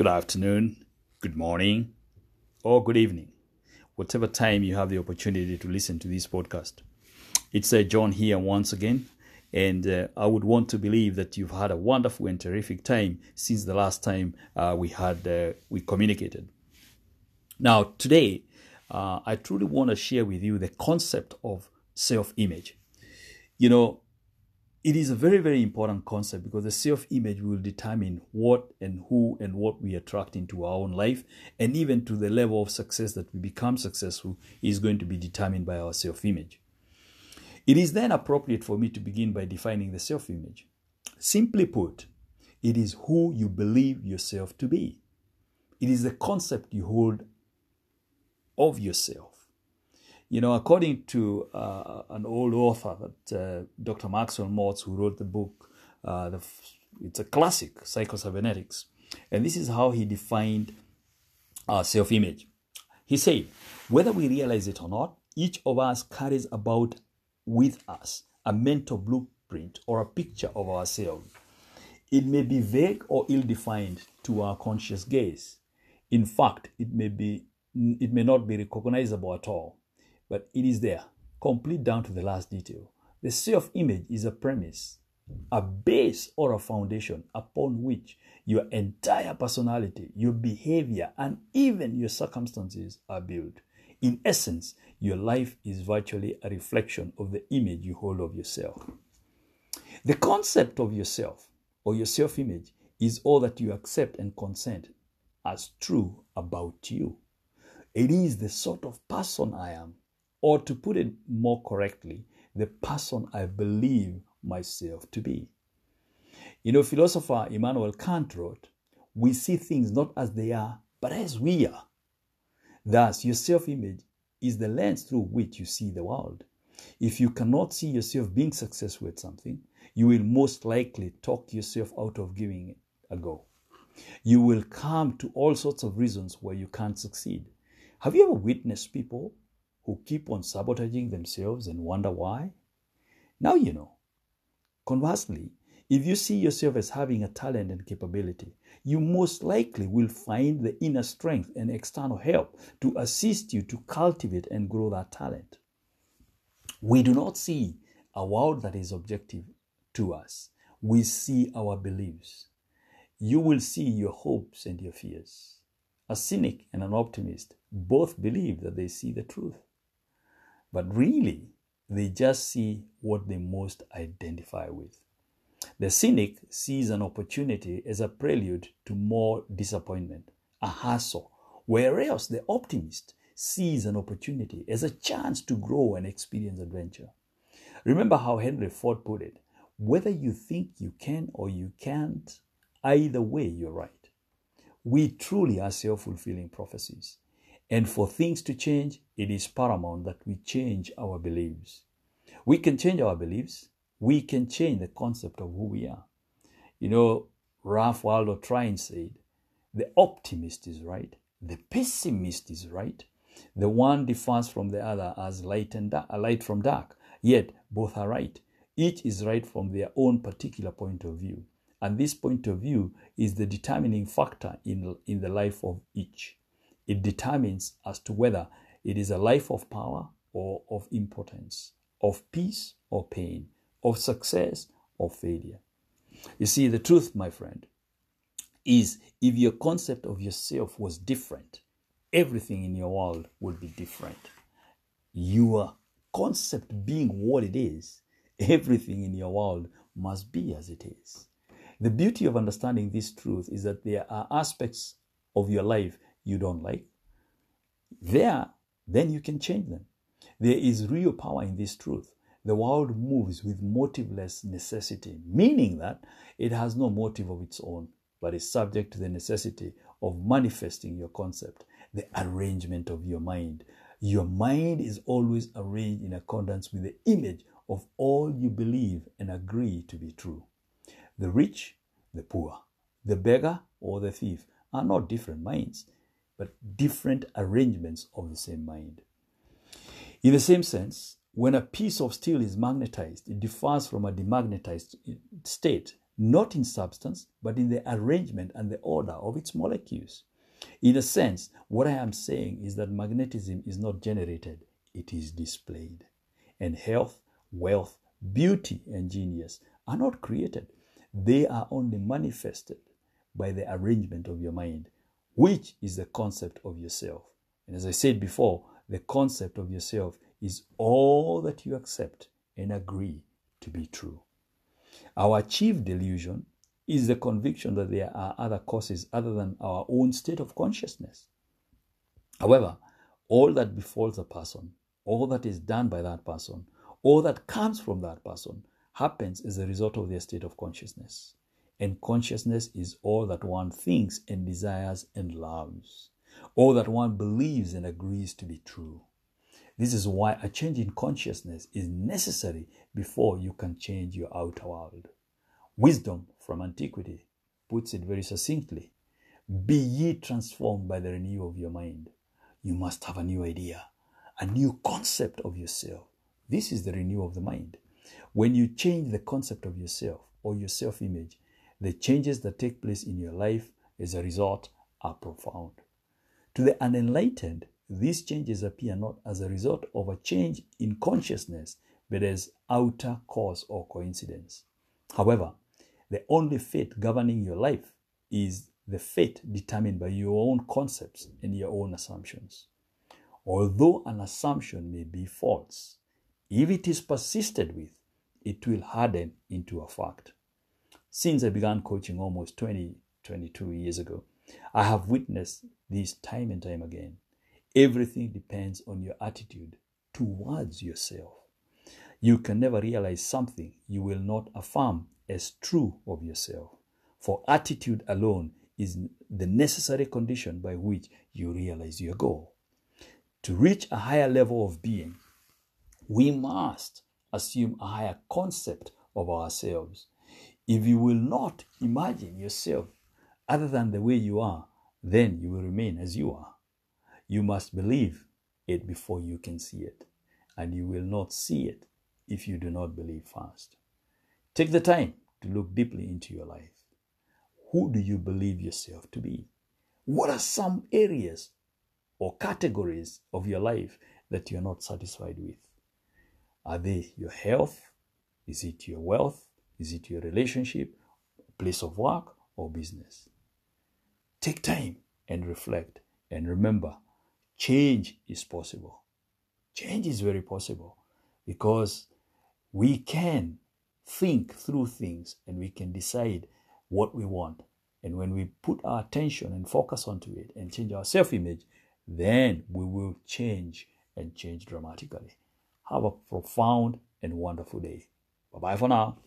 good afternoon, good morning, or good evening, whatever time you have the opportunity to listen to this podcast. It's uh, John here once again, and uh, I would want to believe that you've had a wonderful and terrific time since the last time uh, we had uh, we communicated. Now today, uh, I truly want to share with you the concept of self-image. You know, it is a very, very important concept because the self image will determine what and who and what we attract into our own life, and even to the level of success that we become successful is going to be determined by our self image. It is then appropriate for me to begin by defining the self image. Simply put, it is who you believe yourself to be, it is the concept you hold of yourself. You know, according to uh, an old author, that uh, Dr. Maxwell Maltz, who wrote the book, uh, the, it's a classic, Psychocybernetics, and this is how he defined our self-image. He said, whether we realize it or not, each of us carries about with us a mental blueprint or a picture of ourselves. It may be vague or ill-defined to our conscious gaze. In fact, it may be it may not be recognizable at all but it is there, complete down to the last detail. The self image is a premise, a base or a foundation upon which your entire personality, your behavior, and even your circumstances are built. In essence, your life is virtually a reflection of the image you hold of yourself. The concept of yourself or your self image is all that you accept and consent as true about you. It is the sort of person I am or to put it more correctly, the person I believe myself to be. You know, philosopher Immanuel Kant wrote, We see things not as they are, but as we are. Thus, your self image is the lens through which you see the world. If you cannot see yourself being successful at something, you will most likely talk yourself out of giving it a go. You will come to all sorts of reasons why you can't succeed. Have you ever witnessed people who keep on sabotaging themselves and wonder why? Now you know. Conversely, if you see yourself as having a talent and capability, you most likely will find the inner strength and external help to assist you to cultivate and grow that talent. We do not see a world that is objective to us, we see our beliefs. You will see your hopes and your fears. A cynic and an optimist both believe that they see the truth. But really, they just see what they most identify with. The cynic sees an opportunity as a prelude to more disappointment, a hassle, whereas the optimist sees an opportunity as a chance to grow and experience adventure. Remember how Henry Ford put it whether you think you can or you can't, either way, you're right. We truly are self fulfilling prophecies. And for things to change, it is paramount that we change our beliefs. We can change our beliefs. We can change the concept of who we are. You know, Ralph Waldo Trine said, the optimist is right, the pessimist is right. The one differs from the other as light and dark, light from dark. Yet both are right. Each is right from their own particular point of view. And this point of view is the determining factor in, in the life of each. It determines as to whether it is a life of power or of impotence, of peace or pain, of success or failure. You see, the truth, my friend, is if your concept of yourself was different, everything in your world would be different. Your concept being what it is, everything in your world must be as it is. The beauty of understanding this truth is that there are aspects of your life you don't like, there, then you can change them. There is real power in this truth. The world moves with motiveless necessity, meaning that it has no motive of its own, but is subject to the necessity of manifesting your concept, the arrangement of your mind. Your mind is always arranged in accordance with the image of all you believe and agree to be true. The rich, the poor, the beggar, or the thief are not different minds but different arrangements of the same mind. In the same sense, when a piece of steel is magnetized, it differs from a demagnetized uh, state, not in substance, but in the arrangement and the order of its molecules. In a sense, what I am saying is that magnetism is not generated, it is displayed. And health, wealth, beauty, and genius are not created, they are only manifested by the arrangement of your mind, which is the concept of yourself. And as I said before, the concept of yourself is all that you accept and agree to be true. Our chief delusion is the conviction that there are other causes other than our own state of consciousness. However, all that befalls a person, all that is done by that person, all that comes from that person happens as a result of their state of consciousness. And consciousness is all that one thinks and desires and loves, all that one believes and agrees to be true. This is why a change in consciousness is necessary before you can change your outer world. Wisdom from antiquity puts it very succinctly Be ye transformed by the renewal of your mind. You must have a new idea, a new concept of yourself. This is the renewal of the mind. When you change the concept of yourself or your self image, the changes that take place in your life as a result are profound. To the unenlightened, these changes appear not as a result of a change in consciousness, but as outer cause or coincidence. However, the only fate governing your life is the fate determined by your own concepts and your own assumptions. Although an assumption may be false, if it is persisted with, it will harden into a fact. Since I began coaching almost 20, 22 years ago, I have witnessed this time and time again. Everything depends on your attitude towards yourself. You can never realize something you will not affirm as true of yourself. For attitude alone is the necessary condition by which you realize your goal. To reach a higher level of being, we must assume a higher concept of ourselves. If you will not imagine yourself other than the way you are, then you will remain as you are. You must believe it before you can see it, and you will not see it if you do not believe first. Take the time to look deeply into your life. Who do you believe yourself to be? What are some areas or categories of your life that you're not satisfied with? Are they your health? Is it your wealth? Is it your relationship, place of work, or business? Take time and reflect and remember change is possible. Change is very possible because we can think through things and we can decide what we want. And when we put our attention and focus onto it and change our self image, then we will change and change dramatically. Have a profound and wonderful day. Bye bye for now.